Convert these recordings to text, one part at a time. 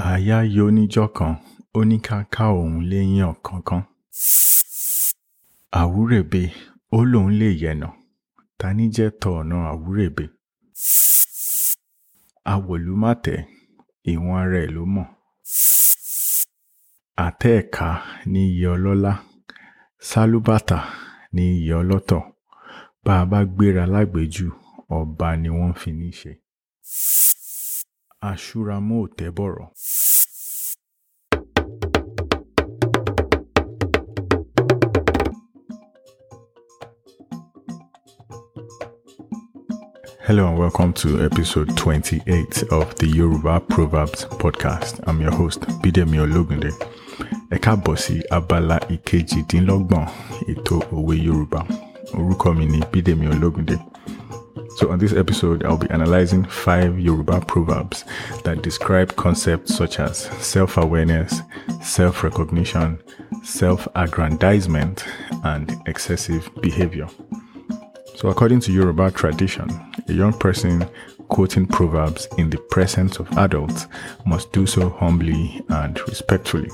àáyá yọ níjọ́ kan ó ní ká ká òun léyìn ọ̀kánkán àwúrèbe ó lóun lè yẹnà. Ta ní jẹ́ tọ̀ọ̀nà àwúrèbe? Awòlúmọ̀tẹ́ ìwọ̀n ara ẹ̀ ló mọ̀. Àtẹ́ẹ̀ka ní iye ọlọ́lá. Sálúbàtà ní iye ọlọ́tọ̀. Bá a bá gbéra lágbèéjù ọba ni wọ́n fi ní ṣe aṣúramọ́ ò tẹ́ bọ̀rọ̀. Hello and welcome to episode 28 of the Yoruba Proverbs podcast. I'm your host, Bidemi Ologunde. Ẹ káàbọ̀ sí abala ìkejìdínlọ́gbọ̀n ètò òwe Yorùbá. Orúkọ mi ni Bidemi Ologunde. So on this episode, I'll be analyzing five Yoruba proverbs that describe concepts such as self-awareness, self-recognition, self-aggrandizement, and excessive behavior. So, according to Yoruba tradition, a young person quoting proverbs in the presence of adults must do so humbly and respectfully.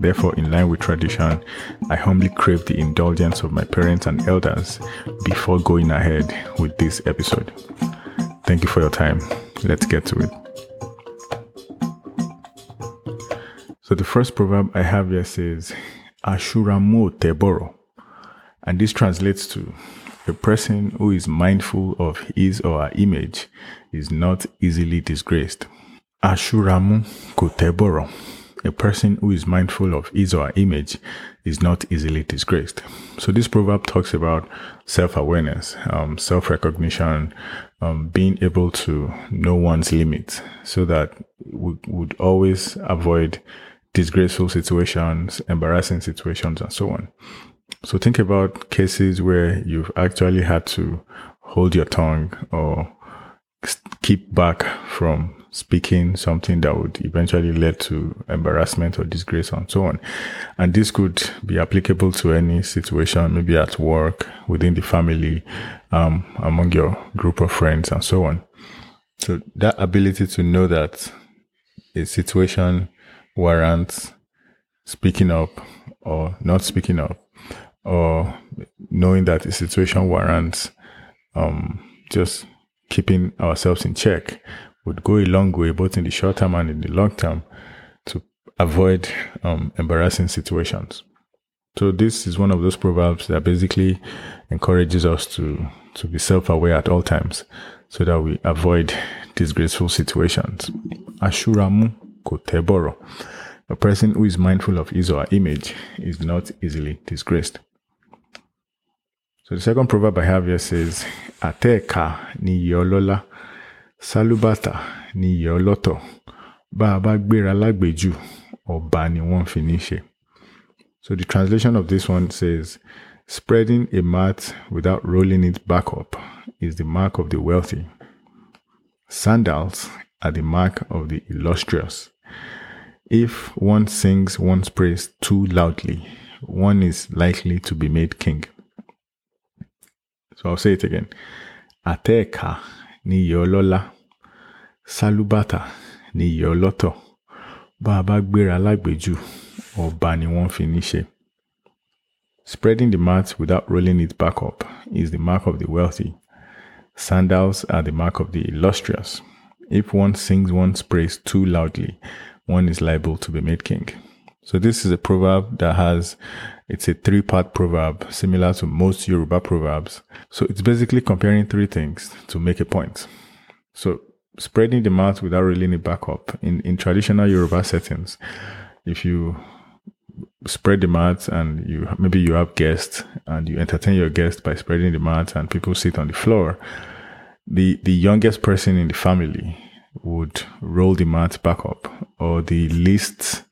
Therefore, in line with tradition, I humbly crave the indulgence of my parents and elders before going ahead with this episode. Thank you for your time. Let's get to it. So, the first proverb I have here says, Ashuramo Teboro. And this translates to a person who is mindful of his or her image is not easily disgraced. Ashuramu Koteboro. A person who is mindful of his or her image is not easily disgraced. So this proverb talks about self-awareness, um, self-recognition, um, being able to know one's limits so that we would always avoid disgraceful situations, embarrassing situations, and so on. So think about cases where you've actually had to hold your tongue or keep back from speaking something that would eventually lead to embarrassment or disgrace and so on. And this could be applicable to any situation, maybe at work, within the family, um, among your group of friends and so on. So that ability to know that a situation warrants speaking up or not speaking up or knowing that a situation warrants um, just keeping ourselves in check would go a long way, both in the short term and in the long term, to avoid um, embarrassing situations. So this is one of those proverbs that basically encourages us to to be self-aware at all times, so that we avoid disgraceful situations. Ashuramu koteboro. A person who is mindful of his or her image is not easily disgraced. So the second proverb I have here says, Ateka ni yolola, salubata ni yoloto, bá a bá gbéra lágbèjù, ọba ni wọ́n fi ní ṣe. So the translation of this one says, spreading a mat without rolling it back up is the mark of the wealthy. Sandals are the mark of the illustrious. If one sings one's praise too loudly, one is likely to be made king. So I'll say it again. Ateka ni yolola, salubata ni yoloto, baba gbéra lágbèjù, ọba ni wọ́n fi ní. Spreading the mat without rolling it back up is the mark of the wealthy. Sandals are the mark of the illustrious. If one sings one's praise too loudly, one is liable to be made king. So this is a proverb that has it's a three-part proverb similar to most Yoruba proverbs. So it's basically comparing three things to make a point. So spreading the mat without rolling it back up in in traditional Yoruba settings, if you spread the mat and you maybe you have guests and you entertain your guests by spreading the mat and people sit on the floor, the the youngest person in the family would roll the mat back up or the least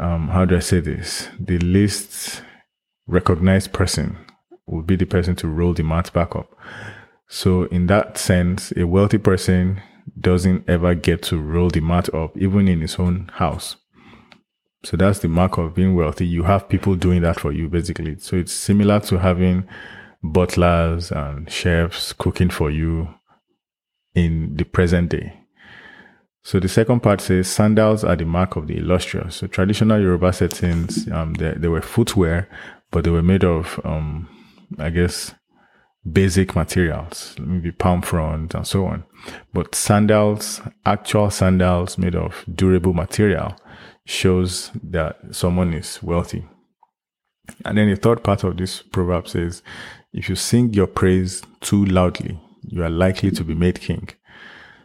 um, how do I say this? The least recognized person would be the person to roll the mat back up. So, in that sense, a wealthy person doesn't ever get to roll the mat up, even in his own house. So, that's the mark of being wealthy. You have people doing that for you, basically. So, it's similar to having butlers and chefs cooking for you in the present day. So the second part says sandals are the mark of the illustrious. So traditional Yoruba settings, um, they, they were footwear, but they were made of, um, I guess, basic materials, maybe palm fronds and so on. But sandals, actual sandals made of durable material, shows that someone is wealthy. And then the third part of this proverb says, if you sing your praise too loudly, you are likely to be made king.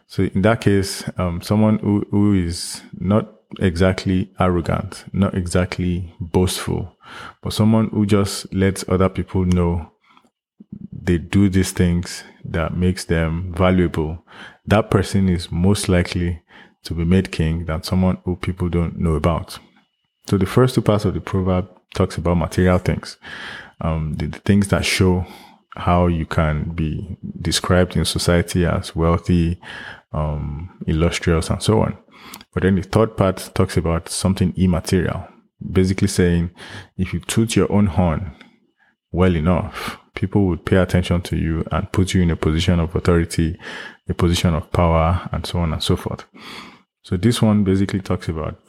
So in that case, um, someone who, who is not exactly arrogant, not exactly boastful, but someone who just lets other people know they do these things that makes them valuable, that person is most likely to be made king than someone who people don't know about. So the first two parts of the proverb talks about material things, um, the, the things that show how you can be described in society as wealthy, um, illustrious, and so on. But then the third part talks about something immaterial, basically saying if you toot your own horn well enough, people would pay attention to you and put you in a position of authority, a position of power, and so on and so forth. So this one basically talks about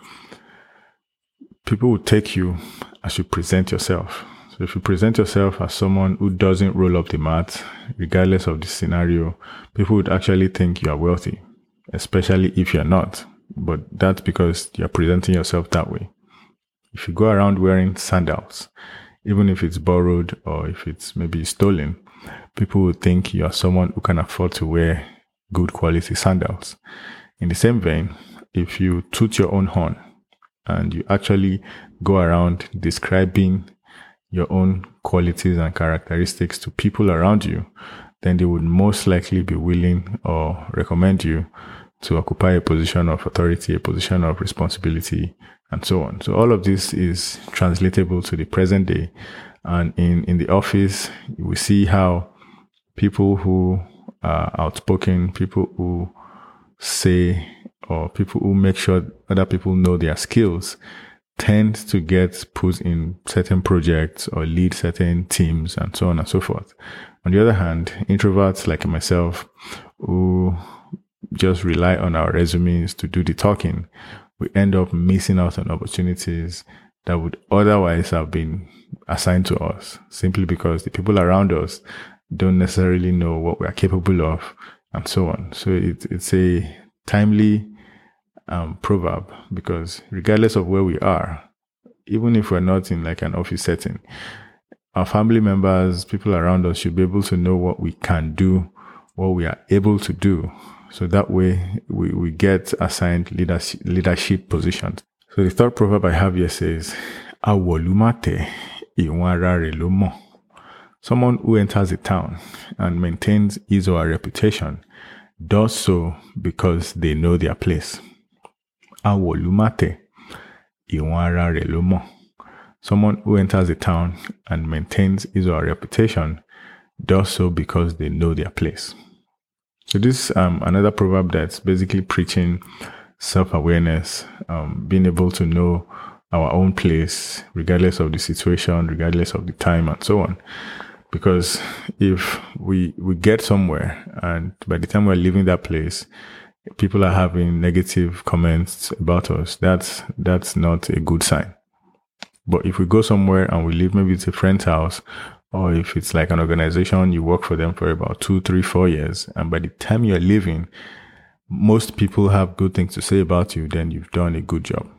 people will take you as you present yourself. So if you present yourself as someone who doesn't roll up the mat, regardless of the scenario, people would actually think you are wealthy, especially if you're not. But that's because you're presenting yourself that way. If you go around wearing sandals, even if it's borrowed or if it's maybe stolen, people would think you are someone who can afford to wear good quality sandals. In the same vein, if you toot your own horn and you actually go around describing your own qualities and characteristics to people around you, then they would most likely be willing or recommend you to occupy a position of authority, a position of responsibility, and so on. So all of this is translatable to the present day. And in, in the office, we see how people who are outspoken, people who say, or people who make sure other people know their skills tend to get put in certain projects or lead certain teams and so on and so forth. On the other hand, introverts like myself who just rely on our resumes to do the talking, we end up missing out on opportunities that would otherwise have been assigned to us simply because the people around us don't necessarily know what we are capable of and so on. So it, it's a timely um, proverb because regardless of where we are, even if we're not in like an office setting, our family members, people around us should be able to know what we can do, what we are able to do. So that way we, we get assigned leadership, leadership positions. So the third proverb I have here says, Awolumate. Someone who enters a town and maintains his or her reputation does so because they know their place. Awolumate lomo. Someone who enters a town and maintains his or her reputation does so because they know their place. So this um another proverb that's basically preaching self-awareness, um, being able to know our own place, regardless of the situation, regardless of the time, and so on. Because if we we get somewhere, and by the time we're leaving that place, people are having negative comments about us, that's that's not a good sign. But if we go somewhere and we leave, maybe it's a friend's house, or if it's like an organization, you work for them for about two, three, four years, and by the time you're leaving, most people have good things to say about you, then you've done a good job.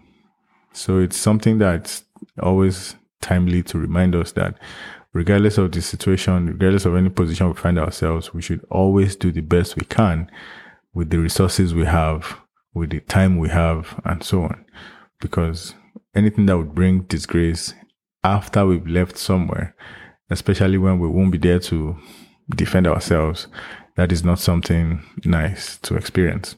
So it's something that's always timely to remind us that regardless of the situation, regardless of any position we find ourselves, we should always do the best we can with the resources we have, with the time we have, and so on. Because anything that would bring disgrace after we've left somewhere, especially when we won't be there to defend ourselves, that is not something nice to experience.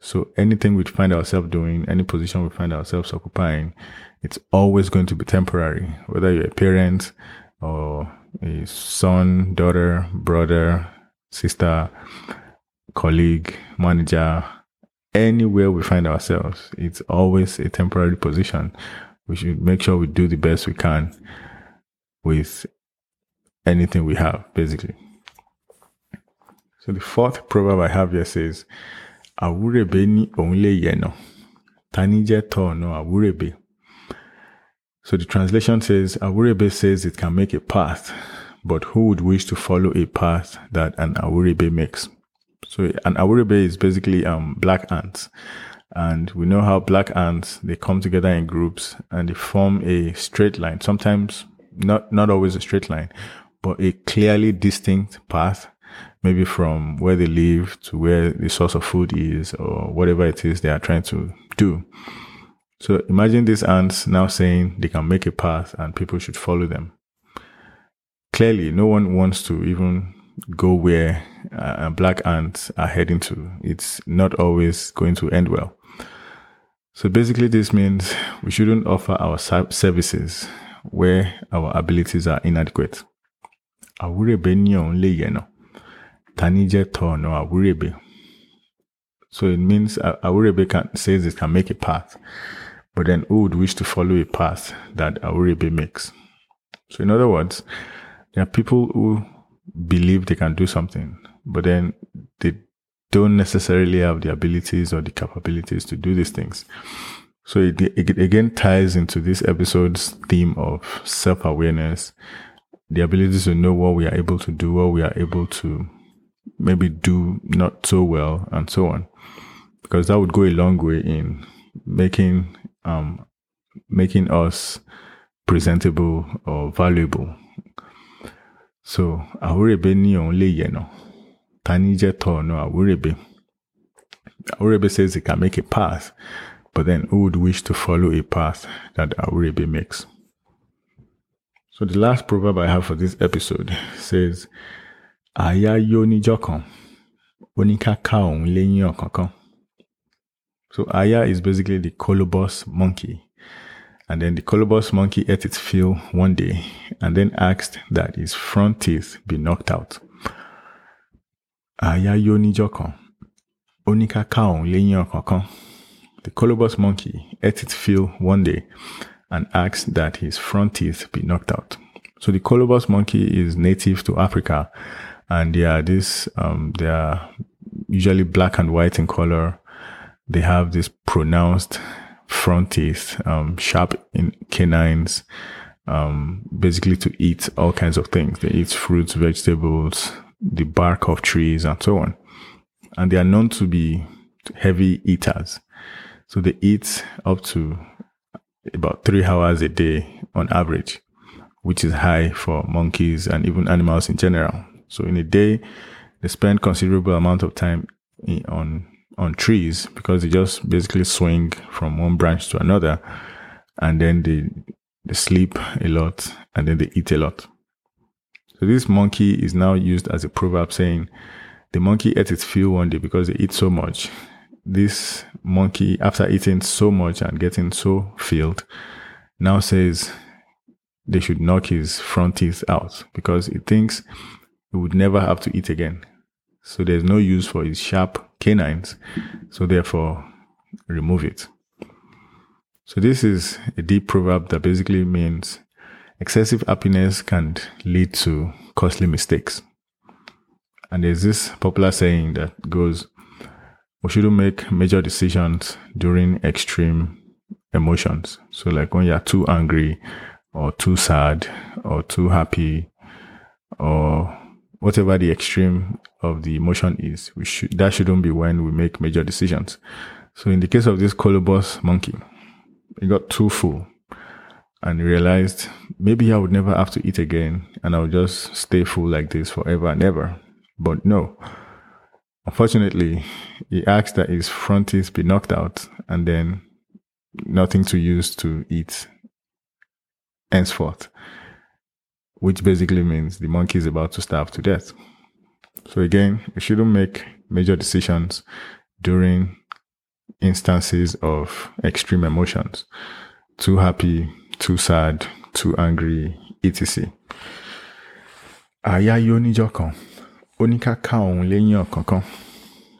So anything we find ourselves doing, any position we find ourselves occupying, it's always going to be temporary, whether you're a parent or a son, daughter, brother, sister, colleague, manager, anywhere we find ourselves, it's always a temporary position. We should make sure we do the best we can with anything we have, basically. So the fourth proverb I have here says, àwúrèbe ní òun yeno. yẹ̀nà tani jẹ́ tọ̀ọ̀nà àwúrèbe. So the translation says Awurebe says it can make a path, but who would wish to follow a path that an Awurebe makes? So an Awurebe is basically um black ants. And we know how black ants they come together in groups and they form a straight line. Sometimes not not always a straight line, but a clearly distinct path, maybe from where they live to where the source of food is or whatever it is they are trying to do. So imagine these ants now saying they can make a path and people should follow them. Clearly, no one wants to even go where uh, black ants are heading to. It's not always going to end well. So basically, this means we shouldn't offer our services where our abilities are inadequate. Only yeno. So it means Awurebe can says it can make a path but then who would wish to follow a path that Awurebe makes? So, in other words, there are people who believe they can do something, but then they don't necessarily have the abilities or the capabilities to do these things. So, it, it again ties into this episode's theme of self awareness, the ability to know what we are able to do, what we are able to maybe do not so well, and so on. Because that would go a long way in making um, making us presentable or valuable. So, Awurebe ni òun lè yẹ̀nà. Tani jẹ́ tọ̀ọ̀nà Awurebe. Awurebe says he can make a path, but then who would wish to follow a path that Awurebe makes? So the last proverb I have for this episode says, Aya oníká ká òun léyìn ọ̀kánkán. So Aya is basically the colobus monkey. And then the colobus monkey ate its fill one day and then asked that his front teeth be knocked out. Aya. Onika kaon leyin kankan. The colobus monkey ate its fill one day and asked that his front teeth be knocked out. So the colobus monkey is native to Africa and they are this, um, they are usually black and white in color they have this pronounced front teeth, um, sharp in canines, um, basically to eat all kinds of things. They eat fruits, vegetables, the bark of trees, and so on. And they are known to be heavy eaters. So they eat up to about three hours a day on average, which is high for monkeys and even animals in general. So in a day, they spend considerable amount of time on on trees because they just basically swing from one branch to another and then they they sleep a lot and then they eat a lot. So this monkey is now used as a proverb saying the monkey ate its fill one day because they eat so much. This monkey, after eating so much and getting so filled, now says they should knock his front teeth out because he thinks he would never have to eat again. So there's no use for his sharp canines. So therefore, remove it. So this is a deep proverb that basically means excessive happiness can lead to costly mistakes. And there's this popular saying that goes, we shouldn't make major decisions during extreme emotions. So like when you're too angry or too sad or too happy or whatever the extreme of the emotion is, we should that shouldn't be when we make major decisions. So in the case of this colobus monkey, he got too full and realized maybe I would never have to eat again and I would just stay full like this forever and ever. But no. Unfortunately, he asked that his front teeth be knocked out and then nothing to use to eat henceforth which basically means the monkey is about to starve to death. So again, we shouldn't make major decisions during instances of extreme emotions. Too happy, too sad, too angry, etc. Àyà yó níjọ́ kan, ó ká.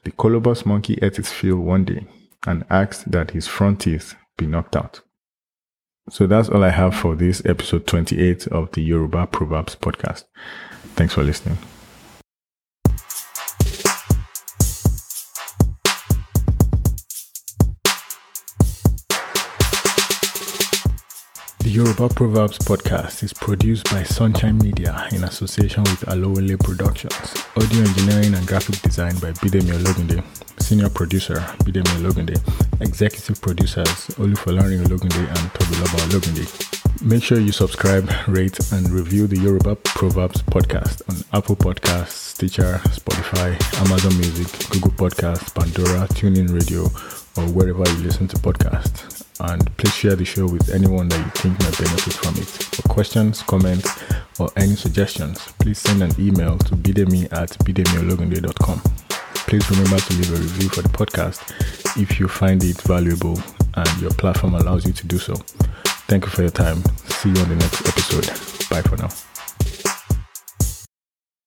The colobus monkey ate its fill one day and asked that his front teeth be knocked out. So that's all I have for this episode 28 of the Yoruba Proverbs podcast. Thanks for listening. Yoruba Proverbs podcast is produced by Sunshine Media in association with Alowele Productions. Audio engineering and graphic design by Bidemi Ologunde. Senior producer Bidemi Ologunde. Executive producers Olufolarin Ologunde and Tobiloba Ologunde. Make sure you subscribe, rate, and review the Yoruba Proverbs podcast on Apple Podcasts, Stitcher, Spotify, Amazon Music, Google Podcasts, Pandora, TuneIn Radio, or wherever you listen to podcasts and please share the show with anyone that you think might benefit from it. For questions, comments, or any suggestions, please send an email to bidemi at bidemiologunde.com. Please remember to leave a review for the podcast if you find it valuable and your platform allows you to do so. Thank you for your time. See you on the next episode. Bye for now.